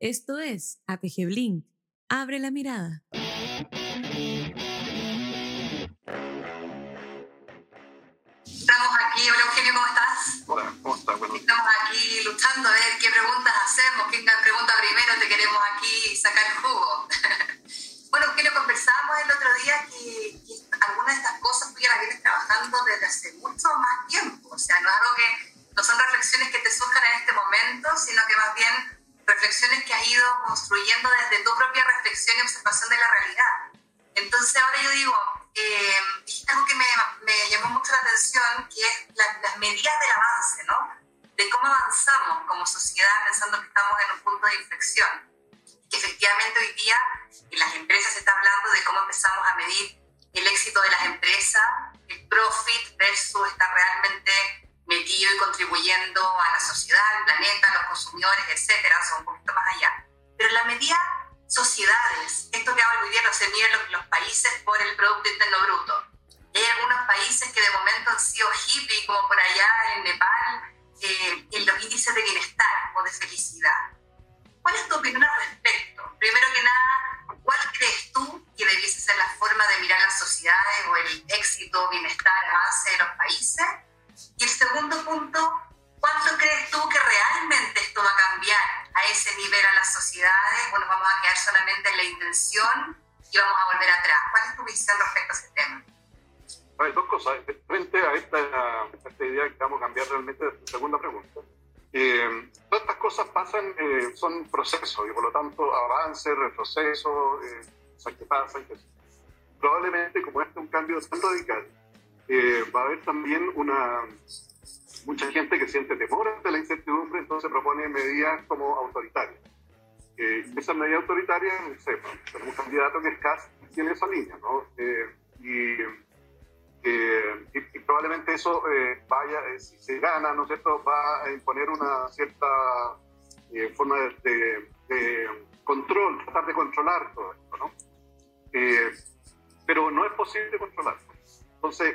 Esto es APG Blink. Abre la mirada. Estamos aquí, hola Eugenio, ¿cómo estás? Hola, ¿cómo estás? Estamos aquí luchando a ver qué preguntas hacemos, quién pregunta primero, te queremos aquí sacar jugo. bueno, Eugenio, conversábamos el otro día que, que algunas de estas cosas tú ya las vienes trabajando desde hace mucho más tiempo, o sea, no es algo que, no son reflexiones que te surjan en este momento, sino que más bien reflexiones que has ido construyendo desde tu propia reflexión y observación de la realidad. Entonces ahora yo digo, eh, algo que me, me, llamó mucho la atención, que es la, las medidas del avance, ¿no? De cómo avanzamos como sociedad pensando que estamos en un punto de inflexión. Que efectivamente hoy día en las empresas se está hablando de cómo empezamos a medir el éxito de las empresas, el profit versus estar realmente metido y contribuyendo a la sociedad, al planeta, a los consumidores, etcétera, o un poquito más allá. Pero en la medida sociedades, esto que hoy día no se mide los, los países por el Producto Interno Bruto. Hay algunos países que de momento han sido hippie, como por allá en Nepal, eh, en los índices de bienestar o de felicidad. ¿Cuál es tu opinión al respecto? Primero que nada, ¿cuál crees tú que debiese ser la forma de mirar las sociedades o el éxito, bienestar, avance de los países? Y el segundo punto, ¿cuánto crees tú que realmente esto va a cambiar a ese nivel a las sociedades? Bueno, vamos a quedar solamente en la intención y vamos a volver atrás. ¿Cuál es tu visión respecto a ese tema? hay dos cosas. Frente a esta, a esta idea que vamos a cambiar realmente segunda pregunta, eh, todas estas cosas pasan, eh, son procesos y por lo tanto avance, retroceso, eh, que pasan. Que... Probablemente, como este es un cambio tan radical, eh, va a haber también una mucha gente que siente temor ante la incertidumbre, entonces propone medidas como autoritarias. Eh, esas medidas autoritarias, no sé, un candidato que es Kass tiene esa línea, ¿no? Eh, y, eh, y, y, probablemente eso eh, vaya, eh, si se gana, ¿no es cierto?, va a imponer una cierta forma de, de, de, control, tratar de controlar todo esto, ¿no? pero no es posible controlarlo. Entonces,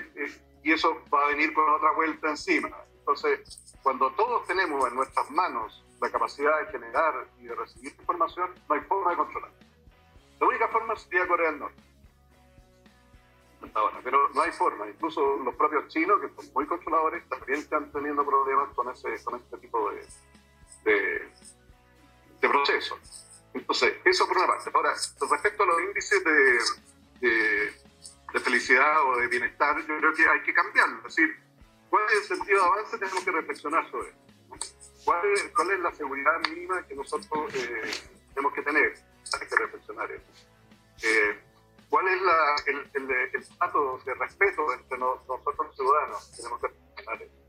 y eso va a venir con otra vuelta encima. Entonces, cuando todos tenemos en nuestras manos la capacidad de generar y de recibir información, no hay forma de controlar. La única forma sería Corea del Norte. Pero no hay forma. Incluso los propios chinos, que son muy controladores, también están teniendo problemas con, ese, con este tipo de, de, de procesos. Entonces, eso por una parte. Ahora, respecto a los índices de, de, de felicidad o de bienestar, yo creo que hay que cambiarlo. Es decir, ¿cuál es el sentido de avance? Tenemos que reflexionar sobre eso. ¿Cuál es, la seguridad mínima que nosotros eh, tenemos que tener? Hay que reflexionar eso. Eh, ¿Cuál es el, el, estatus de respeto entre nos, nosotros los ciudadanos? Tenemos que reflexionar eso.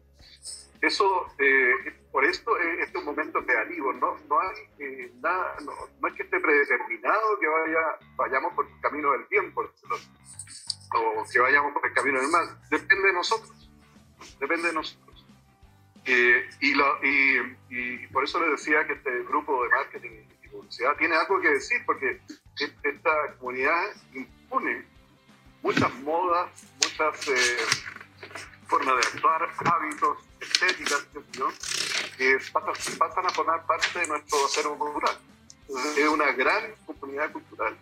Eso, eh, por esto, eh, este es un momento creativo, no, no hay nada, no, es que esté predeterminado que vaya, vayamos por el camino del bien, por o que vayamos por el camino del mal. Depende de nosotros, depende de nosotros. Eh, y, lo, y, y, por eso les decía que este grupo de marketing y publicidad tiene algo que decir, porque esta comunidad impone muchas modas, muchas eh, formas de actuar, hábitos, estéticas, ¿no? que pasan, pasan, a formar parte de nuestro acervo cultural. Es una gran comunidad cultural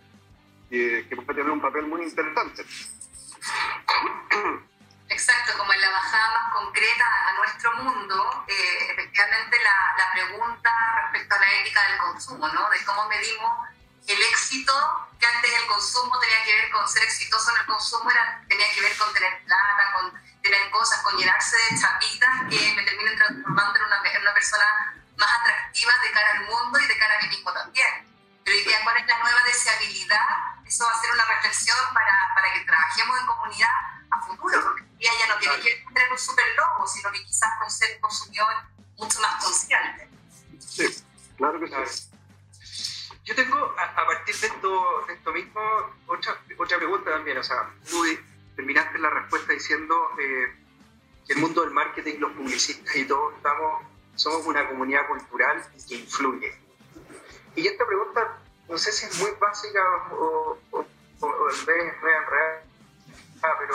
que, que puede tener un papel muy interesante. Exacto, como en la bajada más concreta a nuestro mundo, eh, efectivamente la, la, pregunta respecto a la ética del consumo, ¿no? De cómo medimos el éxito, que antes el consumo tenía que ver con ser exitoso en el consumo, era, tenía que ver con tener plata, con tener cosas, con llenarse de chapitas que me terminen transformando en una, en una persona más atractiva de cara al mundo y de cara a mí mismo también. Pero hoy día, ¿cuál es la nueva deseabilidad? Eso va a ser una reflexión para, para que trabajemos en comunidad a futuro, porque hoy día ya no tiene que tener un super logo, sino que quizás con ser consumidor mucho más consciente. Sí, claro que sí. Yo tengo, a, a, partir de esto, de esto mismo, otra, otra pregunta también. O sea, tú terminaste la respuesta diciendo eh, que el mundo del marketing, los publicistas y todos estamos, somos una comunidad cultural que influye. Y esta pregunta, no sé si es muy básica o, o, o, o en vez es real, real, pero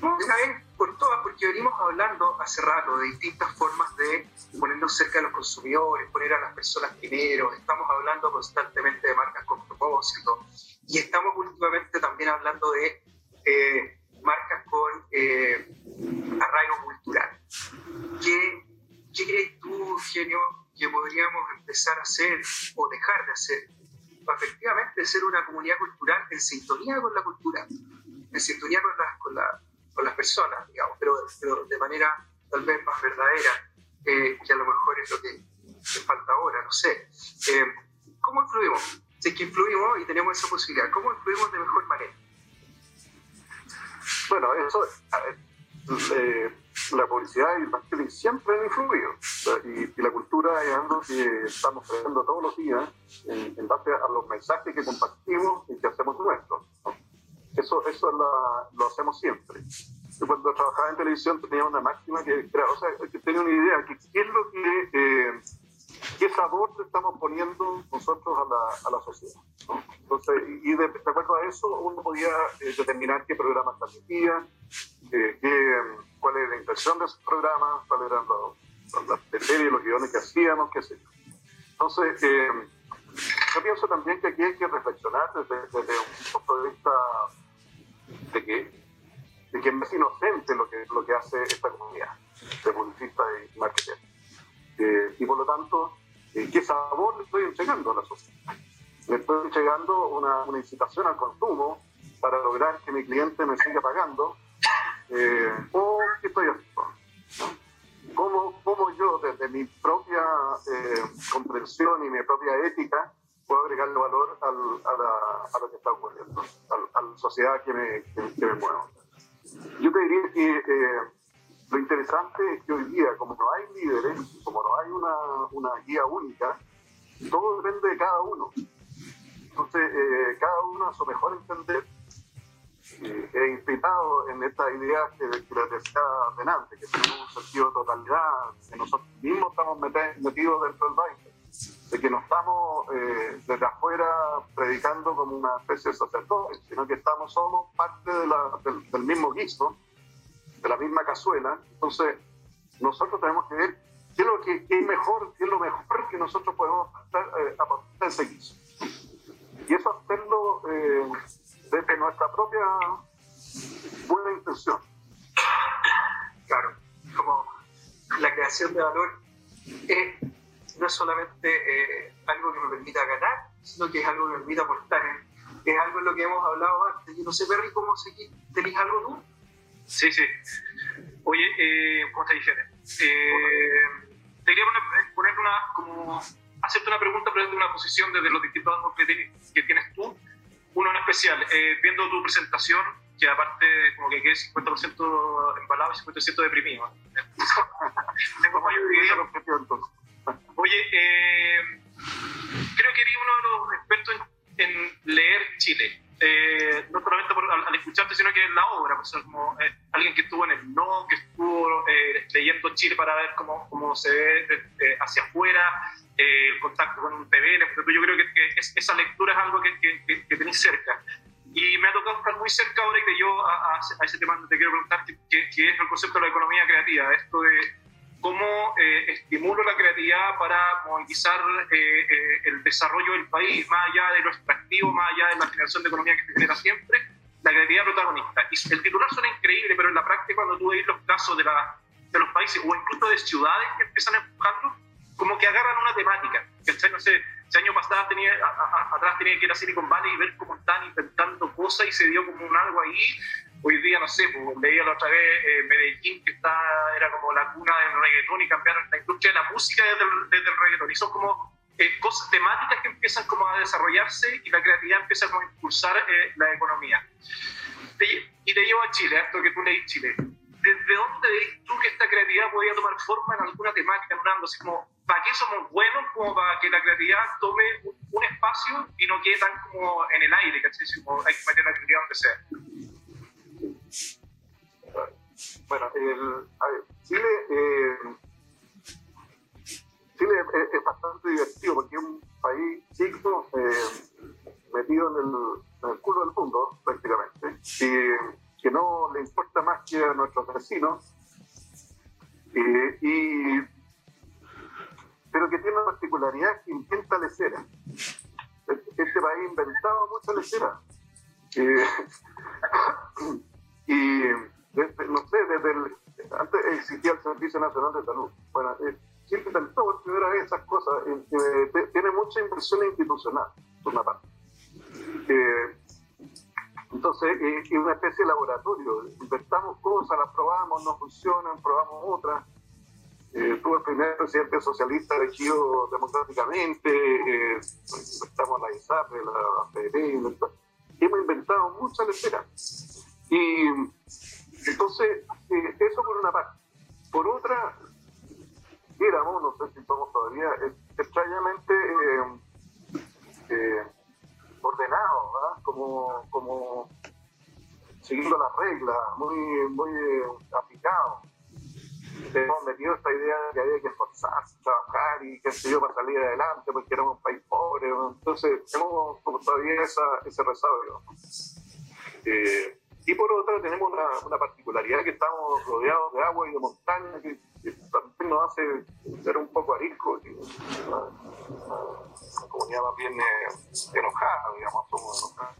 una vez por todas, porque venimos hablando hace rato de distintas formas de ponernos cerca de los consumidores, poner a las personas primero, estamos hablando constantemente de marcas con propósito y estamos últimamente también hablando de eh, marcas con eh, arraigo cultural. ¿Qué, ¿Qué crees tú, Eugenio, que podríamos empezar a hacer o dejar de hacer para efectivamente ser una comunidad cultural en sintonía con la cultura, en sintonía con, con, la, con las personas, digamos, pero, pero, de manera tal vez más verdadera, eh, que a lo mejor es lo que, falta ahora, no sé. Eh, ¿Cómo influimos? Si es que influimos y tenemos esa posibilidad, ¿cómo influimos de mejor manera? Bueno, eso, eh, la publicidad y el marketing siempre han influido. Y, la cultura es algo que estamos creando todos los días en, base a los mensajes que compartimos y que hacemos nuestros. Eso, eso lo hacemos siempre. Yo cuando trabajaba en televisión tenía una máxima que, o sea, que tenía una idea, que qué es lo que... Eh, qué sabor le estamos poniendo nosotros a la, a la sociedad. Entonces, y de, acuerdo a eso, uno podía eh, determinar qué programas transmitía, eh, qué, cuál era la intención de esos programas, cuáles eran las series, los guiones que hacíamos, qué sé yo. Entonces, eh, yo pienso también que aquí hay que reflexionar desde, desde un punto de vista de que, de que es inocente lo que, lo que hace esta comunidad de publicistas y marketing eh, y por lo tanto, eh, ¿qué sabor le estoy entregando a la sociedad? Le estoy entregando una, una incitación al consumo para lograr que mi cliente me siga pagando. Eh, ¿O qué estoy haciendo? ¿Cómo, ¿Cómo, yo, desde mi propia comprensión y mi propia ética, puedo agregarle valor al, a, la, a, lo que está ocurriendo, a, la sociedad que me, que, me mueve? Yo te diría que lo interesante es que hoy día, como no hay líderes, como no hay una, una guía única, todo depende de cada uno. Entonces, eh, cada uno a su mejor entender eh, e inspirado en esta idea que, que les decía delante, que tiene un sentido de totalidad, que nosotros mismos estamos metidos dentro del baile, de que no estamos eh, desde afuera predicando como una especie de sacerdote, sino que estamos, somos parte de la, del, del mismo guiso de la misma cazuela. Entonces, nosotros tenemos que ver qué es lo que es mejor, qué es lo mejor que nosotros podemos eh, aportar ese guiso. Y eso hacerlo eh, desde nuestra propia buena intención. Claro, como la creación de valor es, no es solamente eh, algo que me permita ganar, sino que es algo que me permita aportar. Es algo en lo que hemos hablado antes. Yo no sé, Perry, ¿cómo seguir? ¿Tenés algo tú? Sí, sí. Oye, eh, ¿cómo te dije? Eh, te quería poner, una, como, hacerte una pregunta, pero desde una posición desde los distintos ángulos que, tienes tú. Uno en especial, eh, viendo tu presentación, que aparte como que quedé 50% embalado y 50% deprimido. Tengo mayor idea. Oye, eh, creo que eres uno de los expertos en, en leer Chile. Eh, no solamente al, escucharte, sino que en la obra, pues, como eh, alguien que estuvo en el no, que estuvo eh, leyendo Chile para ver cómo, cómo se ve hacia afuera, el contacto con un TV, yo creo que, esa lectura es algo que, que, que, tenéis cerca. Y me ha tocado estar muy cerca ahora que yo a, a, ese tema te quiero preguntar, que, es el concepto de la economía creativa, esto de cómo eh, estimulo la creatividad para movilizar eh, eh, el desarrollo del país, más allá de lo extractivo, más allá de la generación de economía que se genera siempre, la creatividad protagonista. Y el titular suena increíble, pero en la práctica cuando tú ves los casos de, la, de los países o incluso de ciudades que empiezan a empujarlo, como que agarran una temática. No sé, ese año pasado tenía, atrás tenía que ir a Silicon Valley y ver cómo están inventando cosas y se dio como un algo ahí Hoy día, no sé, pues, leía la otra vez eh, Medellín, que está, era como la cuna del reggaetón y cambiaron la industria de la música desde el, desde el reggaetón. Y son como eh, cosas temáticas que empiezan como a desarrollarse y la creatividad empieza a impulsar eh, la economía. y te llevo a Chile, esto que tú leí Chile. ¿Desde dónde ves tú que esta creatividad podría tomar forma en alguna temática, en un ángulo? Así como, ¿para qué somos buenos? Como para que la creatividad tome un, espacio y no quede tan como en el aire, ¿cachai? Como hay que meter la creatividad donde sea. Bueno, el, Chile, eh, Chile es, bastante divertido porque es un país chico eh, metido en el, culo del mundo prácticamente y que no le importa más que a nuestros vecinos, particularidad que inventa lecera. Este país ha inventado mucha lecera. Eh, y no sé, desde antes existía el Servicio Nacional de Salud. Bueno, eh, siempre intentó por primera vez esas cosas. Eh, tiene mucha inversión institucional, por una parte. Eh, entonces, es una especie de laboratorio. Inventamos cosas, las probamos, no funcionan, probamos otras. Eh, tuve el primer presidente socialista elegido democráticamente, eh, estamos la ISAP, la FED, hemos inventado muchas leceras. Y entonces, eh, eso por una parte. Por otra, éramos, no sé si somos todavía, extrañamente eh, ordenados, ¿verdad? Como, como siguiendo las reglas, muy, muy aplicados hemos metido esta idea de que había que esforzarse, trabajar y qué sé yo para salir adelante porque éramos un país pobre. Entonces, tenemos como todavía esa, ese resabio. Eh, y por otra, tenemos una, una, particularidad que estamos rodeados de agua y de montaña que, también nos hace ser un poco arisco. Una, una, comunidad más bien eh, enojada, digamos, somos enojados.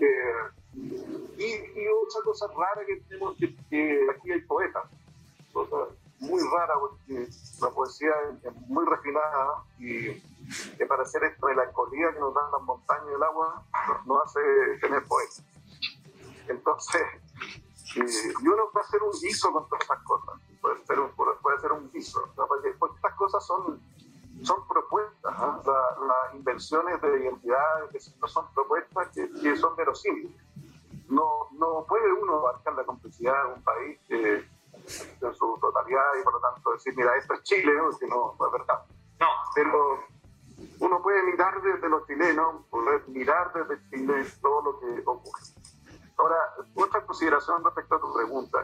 Eh, y, y, otra cosa rara que tenemos que, que aquí hay poetas cosa muy rara porque la poesía es muy refinada y que para hacer esta melancolía que nos dan las montañas y el agua nos hace tener poesía. Entonces, y uno puede hacer un guiso con todas esas cosas, puede ser un, puede ser un guiso, porque, estas cosas son, son propuestas, ¿ah? las invenciones de identidades son propuestas que, que son verosímiles. No, no puede uno abarcar la complejidad de un país que en su totalidad y por lo tanto decir, mira, esto es Chile, si no, no es verdad. No. Pero uno puede mirar desde los chilenos, poder mirar desde Chile todo lo que ocurre. Ahora, otra consideración respecto a tu pregunta.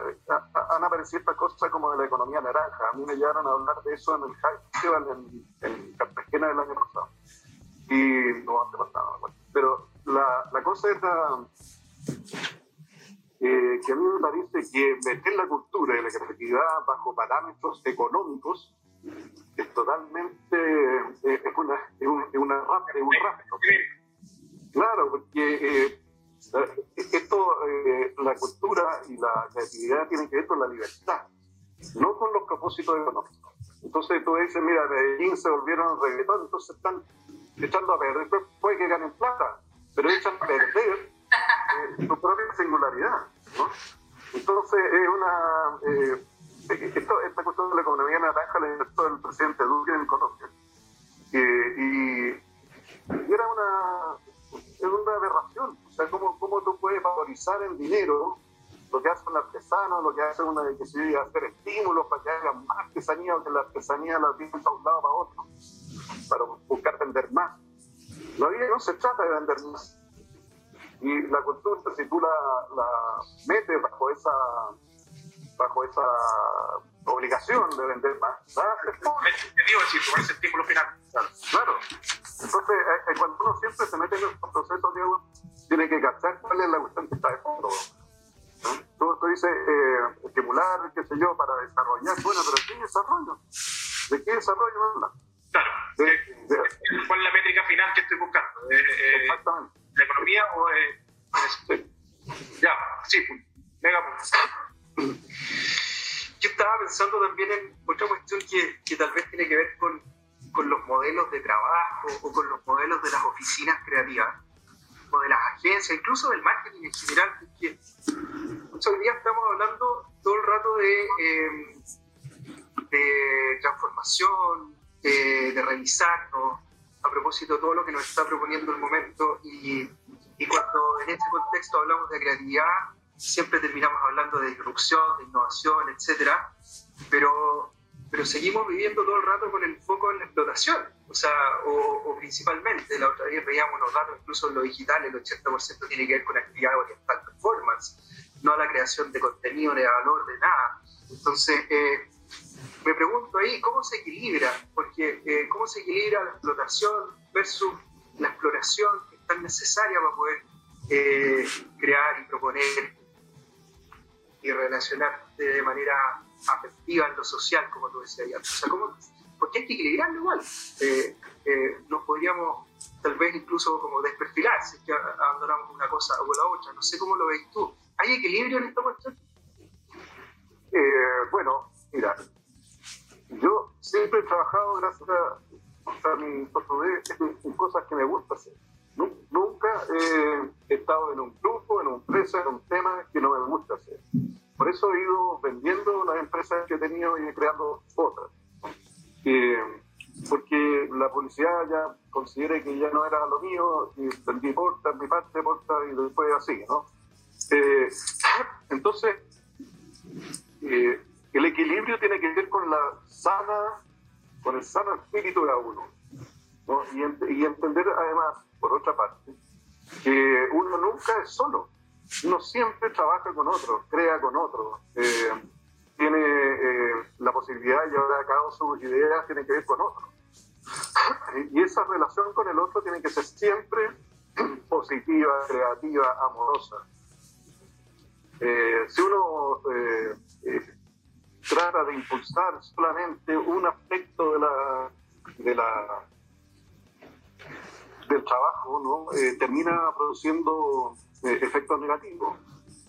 Han aparecido estas cosas como de la economía naranja. A mí me llegaron a hablar de eso en el Festival en, en Cartagena del año pasado. Y no antepasado, pero la, la cosa es la, eh, que a mí me parece que meter la cultura y la creatividad bajo parámetros económicos es totalmente eh, es una es un, es una es un rápido. Claro, porque eh, esto, la cultura y la creatividad tienen que ver con la libertad, no con los propósitos económicos. Entonces tú dices, mira, Medellín se volvieron reggaetón, entonces están echando a perder, puede que ganen plata, pero echan a perder su propia singularidad. ¿no? Entonces, es una. Eh, esto, esta cuestión de la economía naranja la inventó el presidente Duque en Colombia. Y, era una, una aberración. O sea, ¿cómo, ¿cómo tú puedes valorizar el dinero? lo que hace un artesano, lo que hace una que se hacer estímulos para que hagan más artesanía o que la artesanía la tienen para un lado para otro, para buscar vender más. La vida no se trata de vender más, y la cultura, si tú la, la metes bajo esa, bajo esa obligación de vender más, con ese estímulo final. Claro. Entonces, eh, eh, cuando uno siempre se mete en procesos, Diego, tiene que cachar cuál es la cuestión que está de fondo. Tú, tú, dices eh, estimular, qué sé yo, para desarrollar. Bueno, pero ¿qué desarrollo? ¿De qué desarrollo habla? Claro. De, de, ¿Cuál es la métrica final que estoy buscando? Eh, exactamente la economía o eh, ya, sí, mega Yo estaba pensando también en otra cuestión que, que tal vez tiene que ver con, con, los modelos de trabajo o con los modelos de las oficinas creativas o de las agencias, incluso del marketing en general, que hoy día estamos hablando todo el rato de, eh, de transformación, de, de revisarnos, a propósito todo lo que nos está proponiendo el momento y, y cuando en este contexto hablamos de creatividad, siempre terminamos hablando de disrupción, de innovación, etcétera, pero, pero seguimos viviendo todo el rato con el foco en la explotación, o sea, o, principalmente, la otra vez veíamos los datos, incluso en lo digital, el 80% tiene que ver con actividad oriental performance, no a la creación de contenido, de valor, de nada. Entonces, eh, me pregunto ahí, ¿cómo se equilibra? Porque, eh, ¿cómo se equilibra la explotación versus la exploración que es tan necesaria para poder eh, crear y proponer y relacionarte de manera afectiva en lo social, como tú decías O sea, ¿cómo, porque hay que equilibrarlo igual. Eh, eh, nos podríamos tal vez incluso como desperfilar si es que abandonamos una cosa o la otra. No sé cómo lo ves tú. ¿Hay equilibrio en esta cuestión? Bueno, mira, yo siempre he trabajado gracias a, mi portugués en cosas que me gusta hacer. Nunca he estado en un grupo, en un empresa, en un tema que no me gusta hacer. Por eso he ido vendiendo las empresas que he tenido y creando otras. porque la policía ya considera que ya no era lo mío, y vendí porta, mi parte porta, y después así, ¿no? Eh, entonces, eh, el equilibrio tiene que ver con la sana, con el sano espíritu de uno, ¿no? y, y entender además, por otra parte, que uno nunca es solo uno siempre trabaja con otros, crea con otros, eh, tiene eh, la posibilidad de llevar a cabo sus ideas, tiene que ver con otros. y esa relación con el otro tiene que ser siempre positiva, creativa, amorosa. Eh, si uno trata de impulsar solamente un aspecto de la, de la del trabajo, ¿no? termina produciendo eh, efectos negativos.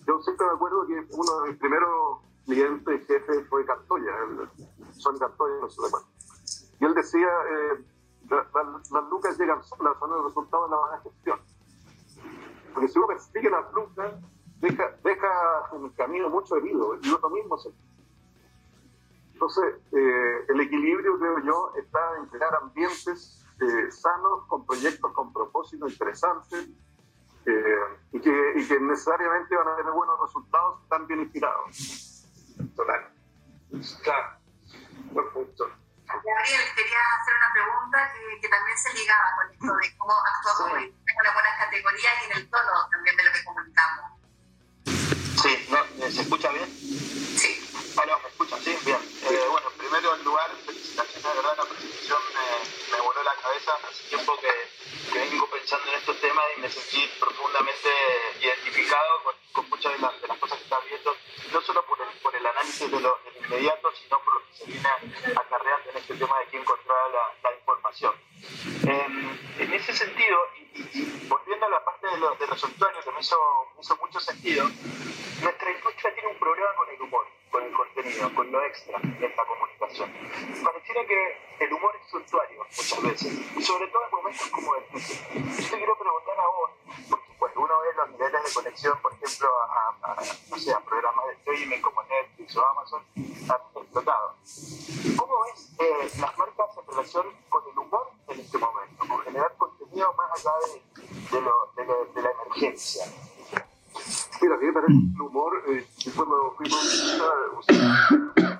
Yo siempre me acuerdo que uno de mis primeros clientes jefes fue Cartoya, el, Sony Cartoya, no sé Y él decía, eh, las lucas llegan solas, son el resultado de la baja gestión. Porque si uno persigue las lucas, deja, deja en el camino mucho herido, y uno mismo se... Entonces, eh, el equilibrio, creo yo, está en crear ambientes sanos, con proyectos con propósitos interesantes, eh, y, que, y, que, necesariamente van a tener buenos resultados están bien inspirados. Total. Claro. Buen punto. Gabriel, quería hacer una pregunta que, que, también se ligaba con esto de cómo actuamos sí. en las buenas categorías y en el tono también de lo que comunicamos. Sí, ¿no? ¿se escucha bien? Sí. Vale, me escuchan, sí, bien. Eh, bueno, primero en lugar, felicitaciones, de verdad, la presentación me, me voló la cabeza. Hace tiempo que, vengo pensando en estos temas y me sentí profundamente identificado con, muchas de las, de cosas que estás viendo, no solo por el, por el análisis de lo, inmediato, sino por lo que se viene acarreando en este tema de quién controla la, información. En, en, ese sentido, y, volviendo a la parte de, lo, de los santuarios, que me hizo, me hizo mucho sentido, nuestra industria tiene un problema con el humor, con el contenido, con lo extra en la comunicación. Pareciera que el humor es suntuario muchas veces, sobre todo en momentos como este. Yo te quiero preguntar a vos, porque cuando uno ve los niveles de conexión, por ejemplo, a, programas de streaming como Netflix o Amazon, han explotado. ¿Cómo ves eh, las marcas en relación con el humor en este momento, con generar contenido más allá de, la emergencia? Mira, a mí me que el humor, eh,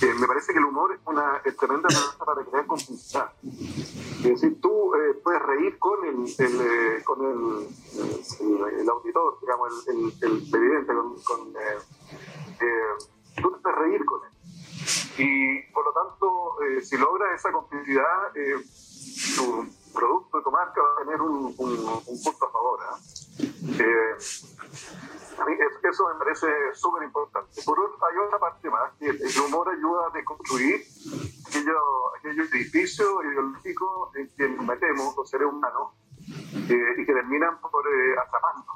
eh, me parece que el humor es una es tremenda herramienta para crear complicidad. Es decir, tú eh, puedes reír con el, el eh, con el, el, el, auditor, digamos, el, el, televidente, con, con tú te puedes reír con él. Y por lo tanto, si logras esa complicidad, tu producto, tu marca va a tener un, un, un punto a favor. Eso me parece súper importante. Por otro, hay otra parte más, que el humor ayuda a deconstruir aquellos aquello edificios ideológicos en que metemos los seres humanos eh, y que terminan por eh, atraparnos.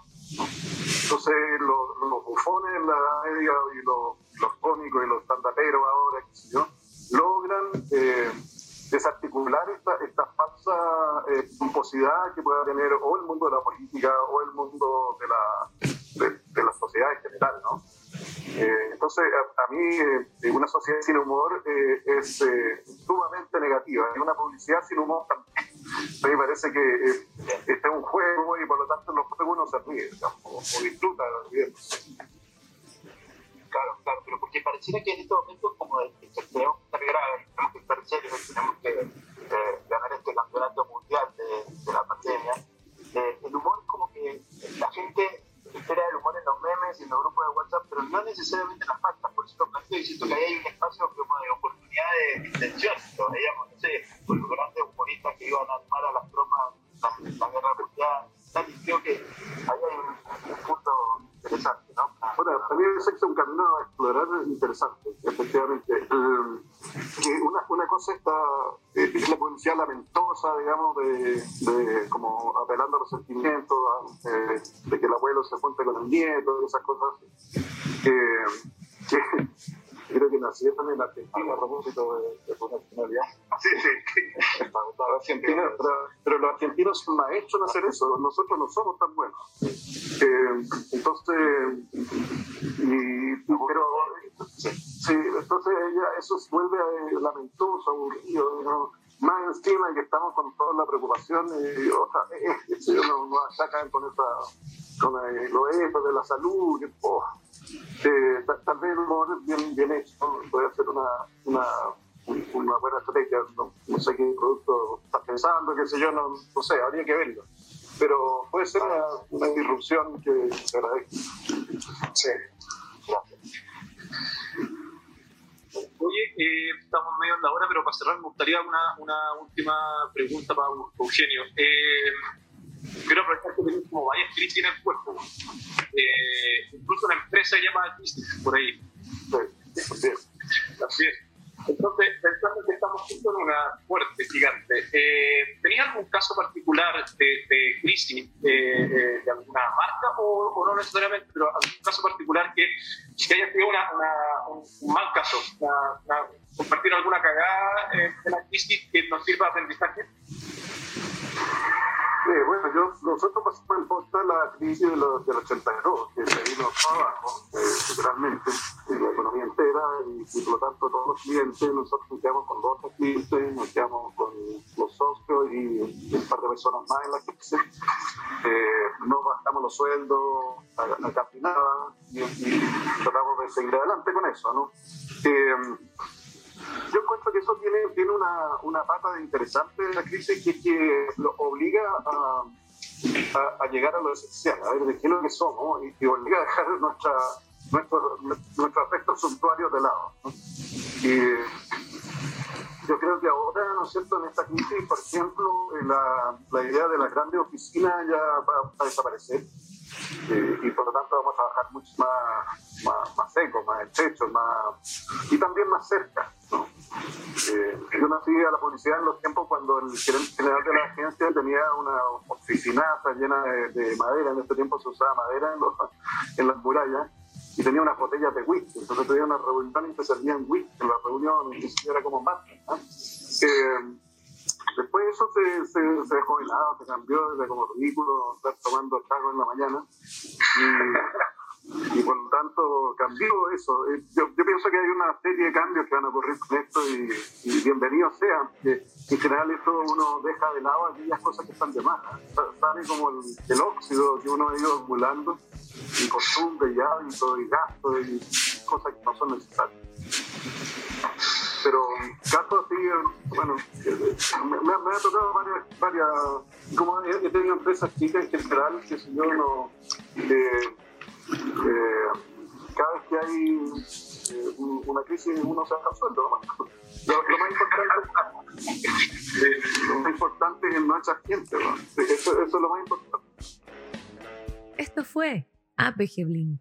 Entonces, los, bufones en la Media y los, cómicos y los tandateros ahora, qué logran eh, desarticular esta, esta falsa eh, pomposidad que pueda tener o el mundo de la política o el mundo de la, de, la sociedad en general, ¿no? Eh, entonces, a, a mí, eh, una sociedad sin humor eh, es eh, sumamente negativa y una publicidad sin humor también. A mí me parece que este es un juego y por lo tanto en los juegos uno se ríe digamos, o, o, disfruta riéndose. Claro, claro, pero porque pareciera que en estos momentos como que tenemos que estar graves, tenemos que estar serios, tenemos que necesariamente en las faltas, por eso lo planteo y siento que ahí hay un espacio como de oportunidad de intención, lo veíamos, no sé, con los grandes humoristas que iban a armar a las tropas la, la guerra mundial, tal, y creo que ahí hay un, un punto interesante, ¿no? Bueno, también el sexo es un esta eh, la policía lamentosa, digamos, de, de, como apelando a los sentimientos, eh, de que el abuelo se junte con el nieto, esas cosas que, que creo que nacieron en Argentina a propósito de, de su nacionalidad. Sí, sí. Argentina, pero, pero, los argentinos son maestros en hacer eso, nosotros no somos tan buenos. Eh, entonces, y, pero, sí, entonces ella, eso se vuelve eh, lamentoso, aburrido, ¿no? más encima que estamos con toda la preocupación y sea, eh, eh, nos, nos atacan con esta con eh, lo de la salud que, oh, eh, tal vez bien, bien hecho puede ser una, una, una buena estrategia no, sé qué producto estás pensando qué sé yo no, no sé habría que verlo. Pero puede ser una, una disrupción que agradezco. Sí Oye, eh, estamos medio en la hora, pero para cerrar me gustaría una, una última pregunta para Eugenio. Eh, quiero aprovechar que tenemos como varias crisis en el cuerpo. Eh, incluso una empresa llamada crisis por ahí. Sí, También. Entonces, pensando que estamos justo en una fuerte gigante, eh, ¿tenías algún caso particular de, crisis eh, de alguna marca o, no necesariamente, pero algún caso particular que, que haya sido una, un, mal caso? Una, compartir alguna cagada eh, de la crisis que nos sirva de aprendizaje? Sí, bueno, yo, nosotros pasamos por la crisis de los, del 82, que se vino abajo, eh, literalmente, en la economía entera, y, por lo tanto todos los clientes, nosotros nos quedamos con dos clientes, nos con los socios y un par de personas más en la crisis. Eh, no bajamos los sueldos a, a casi nada y, tratamos de seguir adelante con eso, ¿no? Eh, yo encuentro que eso tiene, tiene una, una pata interesante de la crisis que que lo obliga a, a, llegar a lo esencial, a ver de qué es lo que somos y, y obliga a dejar nuestra, nuestro, nuestros aspectos suntuarios de lado. Y yo creo que ahora, ¿no es cierto?, en esta crisis, por ejemplo, la, la idea de las grandes oficinas ya va a desaparecer. Eh, y por lo tanto vamos a trabajar mucho más, más, más seco, más estrecho, más, y también más cerca. Eh, yo nací a la publicidad en los tiempos cuando el general de la agencia tenía una oficinaza llena de, de madera, en este tiempo se usaba madera en, las murallas, y tenía unas botellas de whisky, entonces tenía una reunión y te servían whisky en la reunión, y era como más. ¿no? Eh, Después eso se, se, se, dejó de lado, se cambió desde como ridículo estar tomando trago en la mañana. Y, por lo tanto cambió eso. Yo, yo, pienso que hay una serie de cambios que van a ocurrir con esto y, bienvenidos sean. En general esto uno deja de lado aquellas cosas que están de más. ¿eh? Sale como el, óxido que uno ha ido acumulando y costumbre y hábito y gasto y cosas que no son necesarias pero casos así, bueno, me, me, ha tocado varias, varias como he, tenido empresas chicas en general, que si yo no, eh, eh, cada vez que hay eh, una crisis uno se el sueldo, lo, más importante lo más es no echar gente, ¿no? eso, eso es lo más importante. Esto fue APG Blink.